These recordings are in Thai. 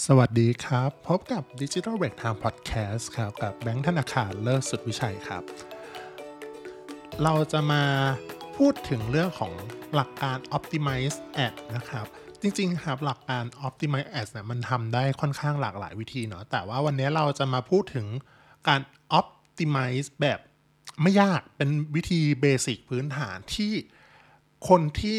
สวัสดีครับ พบกับ Digital Break Time Podcast ครับ กับแบงค์ธนาคารเลิศสุดวิชัยครับ เราจะมาพูดถึงเรื่องของหลักการ Optimize Ad นะครับ จริงๆ ครับหลักการ Optimize Ads เนี่ยมันทำได้ค่อนข้างหลากหลายวิธีเนาะแต่ว่าวันนี้เราจะมาพูดถึงการ Optimize แบบไม่ยากเป็นวิธีเบสิกพื้นฐานที่คนที่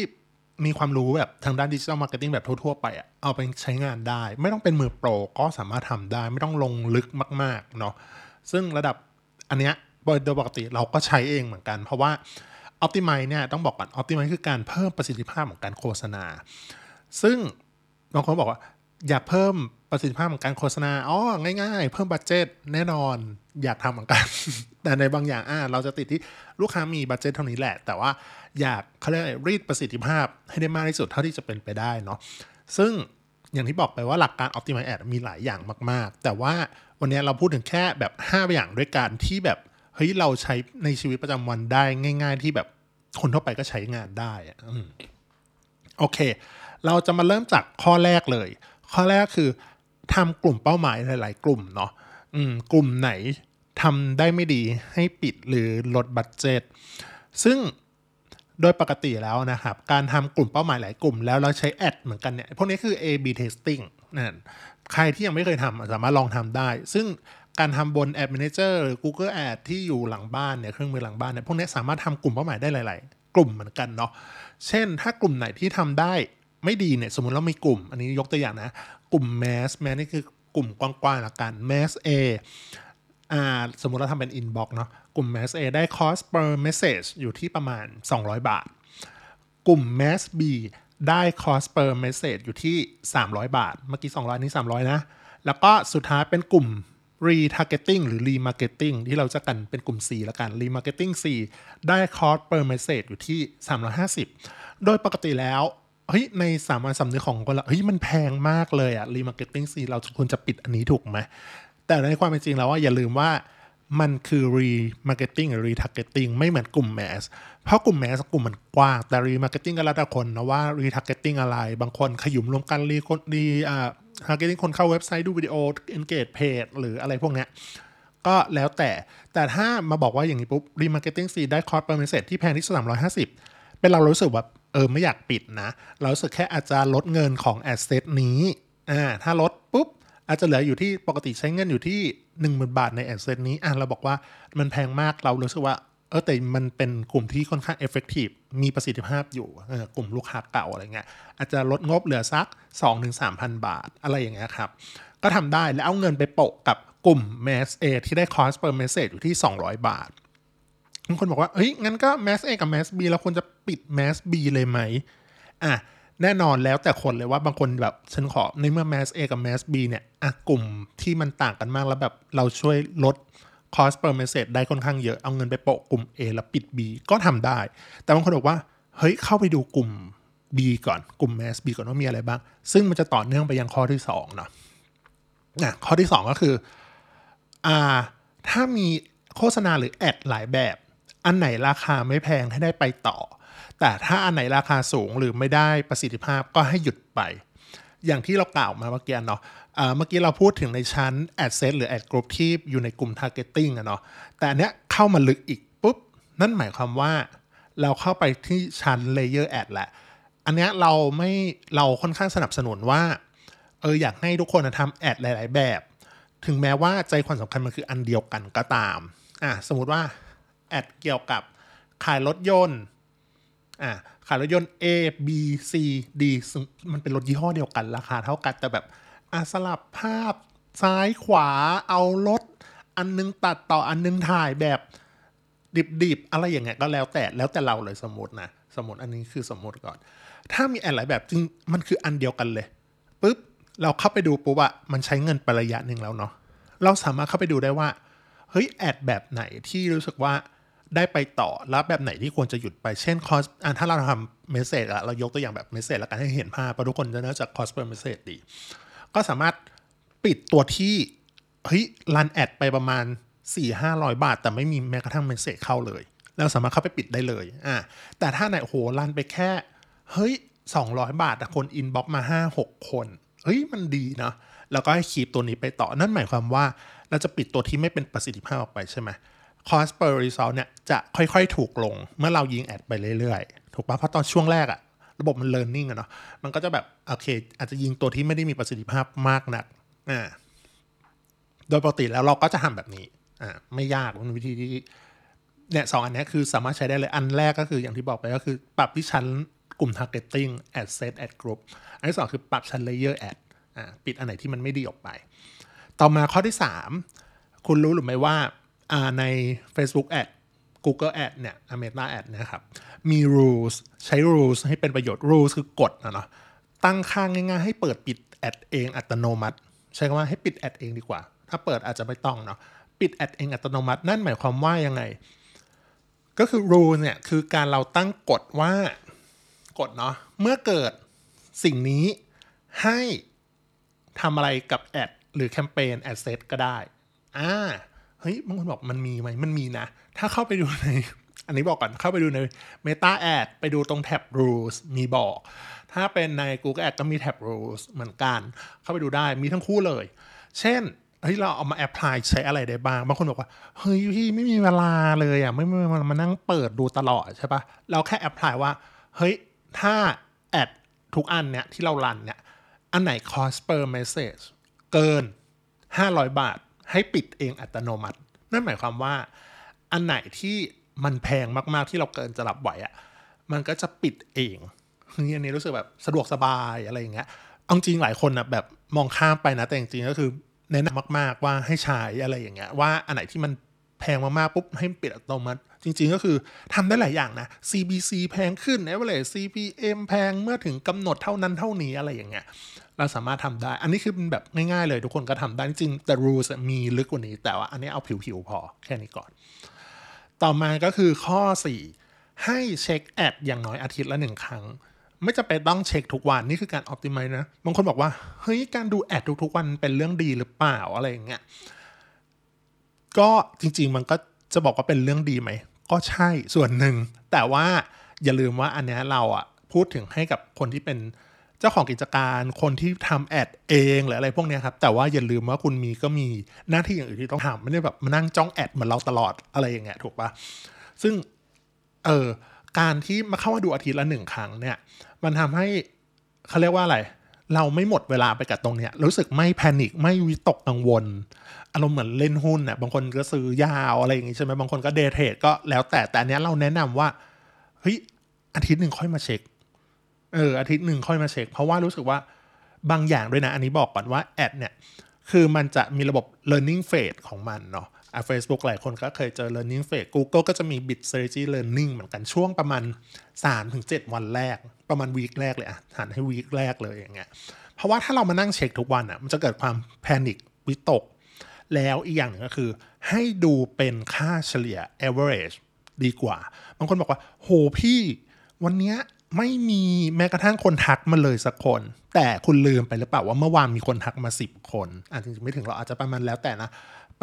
มีความรู้แบบทางด้าน digital marketing แบบทั่ว ๆ ไปอะเอาไปใช้งานได้ ไม่ต้องเป็นมือโปรก็สามารถทำได้ ไม่ต้องลงลึกมากๆเนาะซึ่งระดับอันเนี้ยโดยปกติเราก็ใช้เองเหมือนกัน เพราะว่า optimize เนี่ยต้องบอกก่อน optimize คือการเพิ่มประสิทธิภาพของการโฆษณา ซึ่งบางคนบอกว่า อยากเพิ่มประสิทธิภาพของการโฆษณาอ๋อง่าย ๆ เพิ่ม budget แน่นอนอยากทำเหมือนกัน แต่ในบางอย่างอ่าเราจะติดที่ลูกค้ามีบัตเจตเท่านี้แหละ แต่ว่าอยากเขาเรียกรีดประสิทธิภาพให้ได้มากที่สุดเท่าที่จะเป็นไปได้เนาะซึ่งอย่างที่บอกไปว่าหลักการ Optimize Ad มีหลายอย่างมาก ๆ แต่ว่าวันนี้เราพูดถึงแค่แบบ 5 อย่างด้วยกันที่แบบเฮ้ยเราใช้ในชีวิตประจำวันได้ง่าย ๆ ที่แบบคนทั่วไปก็ใช้งานได้อโอเค เราจะมาเริ่มจากข้อแรกเลย ข้อแรกคือทำกลุ่มเป้าหมายหลาย ๆ กลุ่มเนาะกลุ่มไหนทำได้ไม่ดีให้ปิดหรือลดบัตเจตซึ่งโดยปกติแล้วนะครับ การทำกลุ่มเป้าหมายหลายกลุ่มแล้วเราใช้แอดเหมือนกันเนี่ย พวกนี้คือ A/B testing นั่นใครที่ยังไม่เคยทำสามารถลองทำได้ ซึ่งการทำบน Ad Manager หรือ Google Ad ที่อยู่หลังบ้านเนี่ยเครื่องมือหลังบ้านเนี่ยพวกนี้สามารถทำกลุ่มเป้าหมายได้หลาย ๆ กลุ่มเหมือนกันเนาะเช่น ถ้ากลุ่มไหนที่ทำได้ ไม่ดีเนี่ยสมมติเรามีกลุ่ม อันนี้ยกตัวอย่างนะ กลุ่ม Mass Mass นี่คือกลุ่มกว้างๆละกัน Mass A อ่าสมมติเราทำเป็น Inbox เนาะกลุ่ม Mass A ได้ cost per message อยู่ที่ประมาณ 200 บาท กลุ่ม Mass B ได้ cost per message อยู่ที่ 300 บาท เมื่อกี้ 200 นี้ 300 นะ แล้วก็สุดท้ายเป็นกลุ่ม retargeting หรือ remarketing ที่เราจะกันเป็นกลุ่ม C แล้วกัน remarketing C ได้ cost per message อยู่ที่ 350 โดยปกติแล้ว เฮ้ยในสามัญสำนึกของคนละเฮ้ยมันแพงมากเลยอะ remarketing C เราควรจะปิดอันนี้ถูกไหมแต่ในความเป็นจริงแล้วว่าอย่าลืมว่ามันคือ remarketing หรือ retargeting ไม่เหมือนกลุ่ม mass เพราะกลุ่ม mass กลุ่มมันกว้าง แต่ remarketing ก็แล้วแต่คนนะว่า retargeting อะไร บางคนขยุมรวมกัน re คนรีอ่า targeting คนเข้าเว็บไซต์ดูวิดีโอ engage page หรืออะไรพวกเนี้ยก็แล้วแต่แต่ถ้ามาบอกว่าอย่างนี้ปุ๊บ remarketing ซึ่งได้ cost per message ที่แพงที่สุด350เป็นเรารู้สึกแบบ เออไม่อยากปิดนะ เรารู้สึกแค่อาจจะลดเงินของ ad set นี้อ่าถ้าลดปุ๊บอาจจะเหลืออยู่ที่ปกติใช้เงินอยู่ที่1 0,000บาทใน ad set นี้อะเราบอกว่ามันแพงมากเรารู้สึกว่าเออแต่มันเป็นกลุ่มที่ค่อนข้าง effective มีประสิทธิภาพอยู่กลุ่มลูกค้าเก่าอะไรเงี้ยอาจจะลดงบเหลือสัก 2-3,000 บาทอะไรอย่างเงี้ยครับก็ทำได้แล้วเอาเงินไปโปะกับกลุ่ม Mass A ที่ได้ cost per message อยู่ที่ 200 บาท บางคนบอกว่าเฮ้ยงั้นก็ Mass A กับ Mass B เราควรจะปิด Mass B เลยไหมอะแน่นอนแล้วแต่คนเลยว่าบางคนแบบฉันขอในเมื่อ Mass A กับ Mass B เนี่ยอะกลุ่มที่มันต่างกันมากแล้วแบบเราช่วยลด cost per message ได้ค่อนข้างเยอะเอาเงินไปโปะกลุ่ม A แล้วปิด B ก็ทำได้ แต่บางคนบอกว่า เฮ้ยเข้าไปดูกลุ่ม B ก่อนกลุ่ม Mass B ก่อนว่ามีอะไรบ้าง ซึ่งมันจะต่อเนื่องไปยังข้อที่2เนาะอะข้อที่ 2 ก็คืออ่าถ้ามีโฆษณาหรือแอดหลายแบบ อันไหนราคาไม่แพงให้ได้ไปต่อ แต่ถ้าอันไหนราคาสูงหรือไม่ได้ประสิทธิภาพก็ให้หยุดไป อย่างที่เรากล่าวมาเมื่อกี้เนาะเมื่อกี้เราพูดถึงในชั้น ad set หรือ ad group ที่อยู่ในกลุ่ม targeting อะเนาะแต่อันเนี้ยเข้ามาลึกอีกปุ๊บ นั่นหมายความว่าเราเข้าไปที่ชั้น layer ad แหละ อันเนี้ยเราไม่เราค่อนข้างสนับสนุนว่าเอออยากให้ทุกคนทำแอดหลาย ๆ แบบ ถึงแม้ว่าใจความสำคัญมันคืออันเดียวกันก็ตามอะสมมติว่า อดเกี่ยวกับขายรถยนต์อะขายรถยนต์ A B C D มันเป็นรถยี่ห้อเดียวกันราคาเท่ากันแต่แบบอะสลับภาพซ้ายขวาเอารถ อันนึงตัดต่ออันนึงถ่ายแบบดิบๆ อะไรอย่างเงี้ยก็แล้วแต่แล้วแต่เราเลยสมมตินะ สมมติอันนี้คือสมมติก่อน ถ้ามี ad หลายแบบจริงมันคืออันเดียวกันเลยปุ๊บเราเข้าไปดูปุ๊บอะมันใช้เงินไประยะหนึ่งแล้วเนาะเราสามารถเข้าไปดูได้ว่าเฮ้ย ad แบบไหนที่รู้สึกว่า ได้ไปต่อแล้วแบบไหนที่ควรจะหยุดไปเช่น cost ถ้าเราทำ message อะเรายกตัวอย่างแบบ message แล้วกันให้เห็นภาพเพราะทุกคนจะน่าจะ cost per message ดี ก็สามารถปิดตัวที่เฮ้ย run ad ไปประมาณ 4 5 0 0 บาท แต่ไม่มีแม้กระทั่ง message เข้าเลย แล้วสามารถเข้าไปปิดได้เลยอ่าแต่ถ้าไหนโห run ไปแค่ เฮ้ย 200 บาทแต่คน inbox มา 5 6 คนเฮ้ยมันดีเนาะแล้วก็ให้ keep ตัวนี้ไปต่อนั่นหมายความว่าเราจะปิดตัวที่ไม่เป็นประสิทธิภาพออกไปใช่ไหม cost per result เนี่ยจะค่อยๆ ถูกลงเมื่อเรายิง ad ไปเรื่อยๆ ถูกปะเพราะตอนช่วงแรกอะระบบมัน learning อะเนาะมันก็จะแบบ โอเค อาจจะยิงตัวที่ไม่ได้มีประสิทธิภาพมากนักอ่าโดยปกติแล้วเราก็จะทำแบบนี้อ่าไม่ยากมันวิธีที่เนี่ยสองอันนี้คือสามารถใช้ได้เลย อันแรกก็คืออย่างที่บอกไปก็คือปรับที่ชั้นกลุ่ม targeting ad set ad group อันที่สองคือปรับชั้น layer ad อ่าปิดอันไหนที่มันไม่ดีออกไป ต่อมาข้อที่ 3 คุณรู้หรือไม่ว่า ใน Facebook Ad Google Ad เนี่ย Meta Ad นะครับ มี rules ใช้ rules ให้เป็นประโยชน์ rules คือกฎนะเนาะ ตั้งค่างง่ายๆ ให้เปิดปิดแอดเองอัตโนมัติ ใช้คำว่าให้ปิดแอดเองดีกว่า ถ้าเปิดอาจจะไม่ต้องเนาะ ปิดแอดเองอัตโนมัติ นั่นหมายความว่ายังไง ก็คือ rule เนี่ย คือการเราตั้งกฎว่ากฎเนาะ เมื่อเกิดสิ่งนี้ให้ทำอะไรกับแอดหรือแคมเปญแอดเซตก็ได้ อ่า เฮ้ยบางคนบอกมันมีไหมมันมีนะ ถ้าเข้าไปดูใน อันนี้บอกก่อนเข้าไปดูใน Meta Ad ไปดูตรง tab rules มีบอก ถ้าเป็นใน Google Ad ก็มี tab rules เหมือนกัน เข้าไปดูได้มีทั้งคู่เลย เช่นเฮ้ยเราเอามา apply ใช้อะไรได้บ้างบางคนบอกว่าเฮ้ยพี่ไม่มีเวลาเลยอะไม่ไม่มานั่งเปิดดูตลอดใช่ปะเราแค่ apply ว่าเฮ้ยถ้า ad ทุกอันเนี่ยที่เรา run เนี่ยอันไหน cost per message เกิน 500 บาท ให้ปิดเองอัตโนมัติ นั่นหมายความว่า อันไหนที่มันแพงมากๆที่เราเกินจะรับไหวอะ่ะมันก็จะปิดเองนี่อันนี้รู้สึกแบบสะดวกสบายอะไรอย่างเงี้ยเอาจริงหลายคนนะแบบมองข้ามไปนะแต่จริงๆก็คือแนะนำมาก ๆว่าให้ใช้อะไรอย่างเงี้ยว่าอันไหนที่มันแพงมากๆปุ๊บให้ปิดอัตโนมัติ จริงๆก็คือทำได้หลายอย่างนะ CBC แพงขึ้น average CPM แพงเมื่อถึงกำหนดเท่านั้นเท่านี้อะไรอย่างเงี้ยเราสามารถทำได้ อันนี้คือเป็นแบบง่ายๆเลยทุกคนก็ทำได้จริงแต่ rules มีลึกกว่านี้ แต่ว่าอันนี้เอาผิวๆพอแค่นี้ก่อน ต่อมาก็คือข้อ 4 ให้เช็คแอดอย่างน้อยอาทิตย์ละหนึ่งครั้งไม่จะเป็นต้องเช็คทุกวันนี่คือการ optimize นะ บางคนบอกว่า เฮ้ย การดูแอดทุกๆวันเป็นเรื่องดีหรือเปล่าอะไรอย่างเงี้ยก็จริง ๆ มันก็จะบอกว่าเป็นเรื่องดีไหม ก็ใช่ส่วนหนึ่ง แต่ว่าอย่าลืมว่าอันนี้เราอะพูดถึงให้กับคนที่เป็นเจ้าของกิจการคนที่ทำแอดเองหรืออะไรพวกนี้ครับ แต่ว่าอย่าลืมว่าคุณมีก็มีหน้าที่อย่างอื่นที่ต้องทำไม่ได้แบบมานั่งจ้องแอดเหมือนเราตลอดอะไรอย่างเงี้ยถูกปะซึ่งเออการที่มาเข้ามาดูอาทิตย์ละหนึ่งครั้งเนี่ย มันทำให้เขาเรียกว่าอะไร เราไม่หมดเวลาไปกับตรงเนี้ย รู้สึกไม่แพนิคไม่วิตกกังวล อารมณ์เหมือนเล่นหุ้นเนี่ยบางคนก็ซื้อยาวอะไรอย่างงี้ใช่ไหมบางคนก็เดทเทรดก็แล้วแต่แต่อันเนี้ยเราแนะนำว่าเฮ้ยอาทิตย์หนึ่งค่อยมาเช็คเอออาทิตย์หนึ่งค่อยมาเช็ค เพราะว่ารู้สึกว่าบางอย่างด้วยนะ อันนี้บอกก่อนว่าแอดเนี่ยคือมันจะมีระบบ learning phase ของมันเนาะ อะ Facebook หลายคนก็เคยเจอ learning phase Google ก็จะมี bit strategy learning เหมือนกันช่วงประมาณ 3-7 วันแรก ประมาณวีคแรกเลยอะหันให้วีคแรกเลยอย่างเงี้ยเพราะว่าถ้าเรามานั่งเช็คทุกวันอะมันจะเกิดความแพนิควิตก แล้วอีกอย่างหนึ่งก็คือ ให้ดูเป็นค่าเฉลี่ย average ดีกว่า บางคนบอกว่า โหพี่ วันเนี้ยไม่มีแม้กระทั่งคนทักมาเลยสักคน แต่คุณลืมไปหรือเปล่าว่าเมื่อวานมีคนทักมาสิบคนอะจริงๆไม่ถึงเราอาจจะประมาณแล้วแต่นะ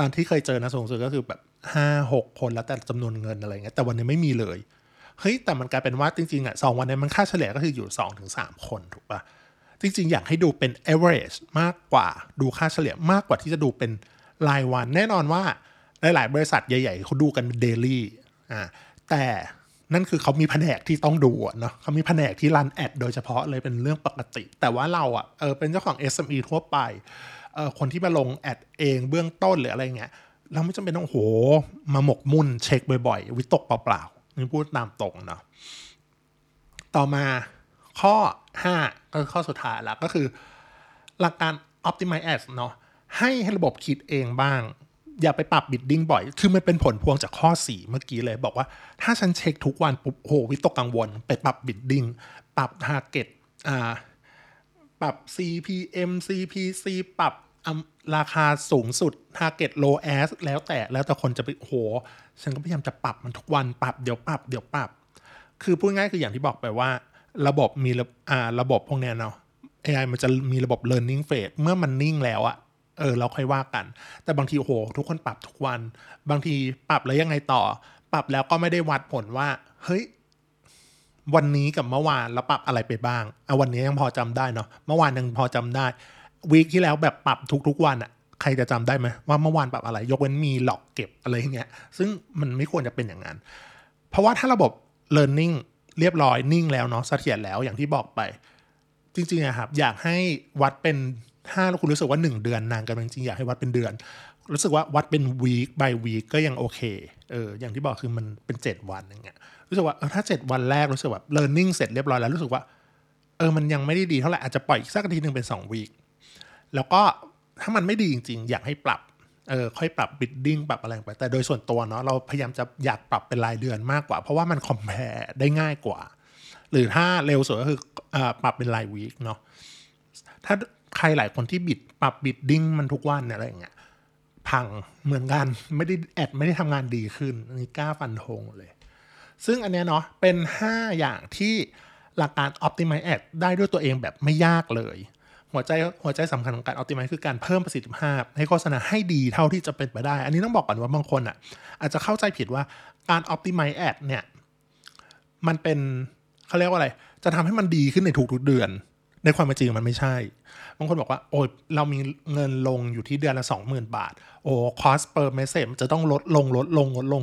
บางที่เคยเจอนะสูงสุดก็คือแบบห้าหกคนแล้วแต่จำนวนเงินอะไรเงี้ยแต่วันนี้ไม่มีเลยเฮ้ยแต่มันกลายเป็นว่าจริงๆอะสองวันนี้มันค่าเฉลี่ยก็คืออยู่สองถึงสามคนถูกปะจริงๆ อยากให้ดูเป็น average มากกว่าดูค่าเฉลี่ยมากกว่าที่จะดูเป็นรายวัน แน่นอนว่าหลายๆ บริษัทใหญ่ๆเขาดูกันเป็น daily อ่าแต่นั่นคือเขามีแผนกที่ต้องดูเนาะเขามีแผนกที่รันแอดโดยเฉพาะเลยเป็นเรื่องปกติ แต่ว่าเราอะเออเป็นเจ้าของ SME ทั่วไป คนที่มาลงแอดเองเบื้องต้นหรืออะไรเงี้ยเราไม่จำเป็นต้องโหมาหมกมุ่นเช็คบ่อยๆ วิตกเปล่าๆนี่พูดตามตรงเนาะต่อมาข้อ 5 ก็คือข้อสุดท้ายแล้วก็คือ หลักการ optimize ads เนาะให้ระบบคิดเองบ้าง อย่าไปปรับ bidding บ่อย คือมันเป็นผลพวงจากข้อ 4 เมื่อกี้เลย บอกว่าถ้าฉันเช็คทุกวันปุ๊บโหวิตกกังวล ไปปรับ bidding ปรับ target อ่า ปรับ CPM CPC ปรับราคาสูงสุด target ROAS แล้วแต่แล้วแต่คนจะไปโห ฉันก็พยายามจะปรับมันทุกวันปรับเดี๋ยวปรับเดี๋ยวปรับ คือพูดง่ายคืออย่างที่บอกไปว่า ระบบมีอ่าระบบพวกเนี้ยเนาะ AI มันจะมีระบบ learning phase เมื่อมันนิ่งแล้วอะเออเราค่อยว่ากัน แต่บางทีโอ้โหทุกคนปรับทุกวัน บางทีปรับแล้วยังไงต่อ ปรับแล้วก็ไม่ได้วัดผลว่า เฮ้ย วันนี้กับเมื่อวานเราปรับอะไรไปบ้างเอาวันนี้ยังพอจำได้เนาะเมื่อวานยังพอจำได้วีคที่แล้วแบบปรับทุกๆวันอะใครจะจำได้ไหมว่าเมื่อวานปรับอะไร ยกเว้นมีหลอกเก็บอะไรเงี้ย ซึ่งมันไม่ควรจะเป็นอย่างนั้น เพราะว่าถ้าระบบ learning เรียบร้อยนิ่งแล้วเนาะเสถียรแล้วอย่างที่บอกไป จริงๆอะครับ อยากให้วัดเป็นถ้าคุณรู้สึกว่า 1 เดือนนานกันจริงๆอยากให้วัดเป็นเดือน รู้สึกว่าวัดเป็น week by week ก็ยังโอเคเอออย่างที่บอกคือมันเป็น 7 วันอย่างเงี้ย รู้สึกว่าเออถ้า7วันแรกรู้สึกแบบ learning เสร็จเรียบร้อยแล้วรู้สึกว่าเออมันยังไม่ได้ดีเท่าไหร่อาจจะปล่อยอีกสักอาทิตย์หนึ่งเป็น2 week แล้วก็ถ้ามันไม่ดีจริง ๆ อยากให้ปรับเออค่อยปรับ bidding ปรับอะไรไป แต่โดยส่วนตัวเนาะเราพยายามจะอยากปรับเป็นรายเดือนมากกว่า เพราะว่ามัน compare ได้ง่ายกว่า หรือถ้าเร็วสุดก็คือปรับเป็นราย week เนาะถ้าใครหลายคนที่ bid ปรับ bidding มันทุกวันเนี่ยอะไรอย่างเงี้ยพังเหมือนกันไม่ได้ ad ไม่ได้ทำงานดีขึ้นอันนี้กล้าฟันธงเลย ซึ่งอันเนี้ยเนาะเป็น 5 อย่างที่หลักการ optimize ad ได้ด้วยตัวเองแบบไม่ยากเลย หัวใจหัวใจสำคัญของการ optimize คือการเพิ่มประสิทธิภาพ ให้โฆษณาให้ดีเท่าที่จะเป็นไปได้ อันนี้ต้องบอกก่อนว่าบางคนอะอาจจะเข้าใจผิดว่าการ optimize ad เนี่ยมันเป็นเขาเรียกว่าอะไร จะทำให้มันดีขึ้นในทุกๆเดือน ในความเป็นจริงมันไม่ใช่ บางคนบอกว่า โอ้ยเรามีเงินลงอยู่ที่เดือนละสองหมื่นบาท โอ้ cost per message มันจะต้องลดลงลดลงลดลง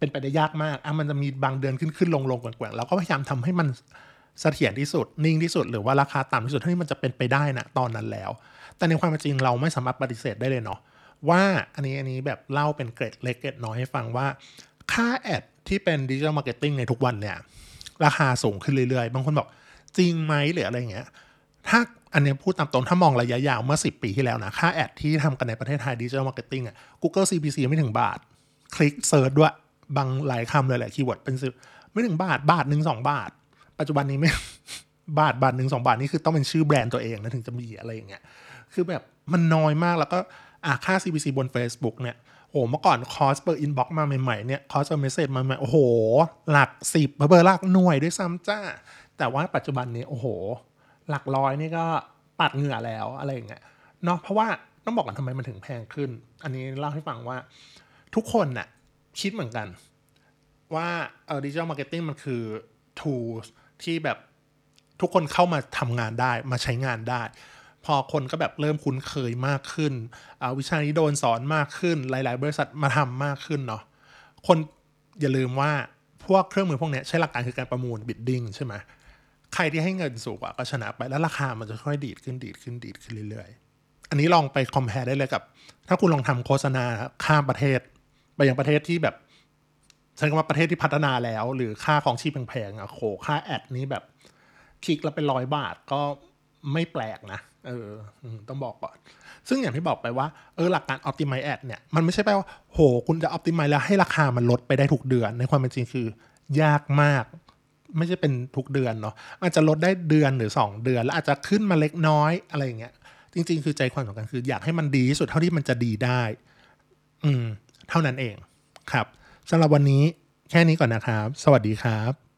เป็นไปได้ยากมากอะมันจะมีบางเดือนขึ้นขึ้นลงลงแกว่งเราก็พยายามทำให้มันเสถียรที่สุดนิ่งที่สุดหรือว่าราคาต่ำที่สุดเท่าที่มันจะเป็นไปได้นะตอนนั้นแล้ว แต่ในความเป็นจริงเราไม่สามารถปฏิเสธได้เลยเนาะว่าอันนี้อันนี้แบบเล่าเป็นเกร็ดเล็กเกร็ดน้อยให้ฟังว่า ค่า ad ที่เป็น digital marketing ในทุกวันเนี่ย ราคาสูงขึ้นเรื่อยๆ บางคนบอกจริงไหมหรืออะไรเงี้ยถ้าอันนี้พูดตามตรงถ้ามองระยะยาวเมื่อ 10 ปีที่แล้วนะ ค่า ad ที่ทำกันในประเทศไทย digital marketing อะ Google CPC ไม่ถึงบาท click search ด้วย บางหลายคำเลยแหละ keyword เป็นสิไม่ถึงบาทบาทหนึ่งสองบาท ปัจจุบันนี้ไม่บาทบาทหนึ่งสองบาทนี่คือต้องเป็นชื่อแบรนด์ตัวเองนะถึงจะมีอะไรอย่างเงี้ยคือแบบมันน้อยมากแล้วก็อ่าค่า CPC บน Facebook เนี่ยโอ้เมื่อก่อน cost per inbox มาใหม่ๆเนี่ย cost per message มาใหม่โอ้โห หลักสิบเบอร์หลักหน่วยด้วยซ้ำจ้า แต่ว่าปัจจุบันนี้โอ้โห หลักร้อยนี่ก็ปาดเหงื่อแล้วอะไรอย่างเงี้ยเนาะเพราะว่าต้องบอกกันทำไมมันถึงแพงขึ้น อันนี้เล่าให้ฟังว่าทุกคนน่ะ คิดเหมือนกัน ว่าเออ digital marketing มันคือ tools ที่แบบทุกคนเข้ามาทำงานได้มาใช้งานได้ พอคนก็แบบเริ่มคุ้นเคยมากขึ้นวิชานี้โดนสอนมากขึ้นหลาย ๆ บริษัทมาทำมากขึ้นเนาะคนอย่าลืมว่าพวกเครื่องมือพวกนี้ใช้หลักการคือการประมูล bidding ใช่ไหมใครที่ให้เงินสูงกว่าก็ชนะไปแล้วราคามันจะค่อยดีดขึ้นดีดขึ้นดีดขึ้นเรื่อยๆ อันนี้ลองไปคอมเพลได้เลยกับ ถ้าคุณลองทำโฆษณาข้ามประเทศ ไปยังประเทศที่แบบใช้คำว่าประเทศที่พัฒนาแล้ว หรือค่าของชีพแพงๆอะโขค่าแอดนี้แบบคลิกแล้วเป็นร้อยบาทก็ไม่แปลกนะ เออ ต้องบอกก่อน ซึ่งอย่างที่บอกไปว่า เออ หลักการ optimize ad เนี่ย มันไม่ใช่แปลว่า โห คุณจะ optimize แล้วให้ราคามันลดไปได้ทุกเดือน ในความเป็นจริงคือ ยากมาก ไม่ใช่เป็นทุกเดือนเนาะ อาจจะลดได้เดือนหรือ 2 เดือน แล้วอาจจะขึ้นมาเล็กน้อยอะไรอย่างเงี้ย จริง ๆ คือใจความสำคัญคือ อยากให้มันดีที่สุดเท่าที่มันจะดีได้ อืม เท่านั้นเองครับสำหรับวันนี้แค่นี้ก่อนนะครับ สวัสดีครับ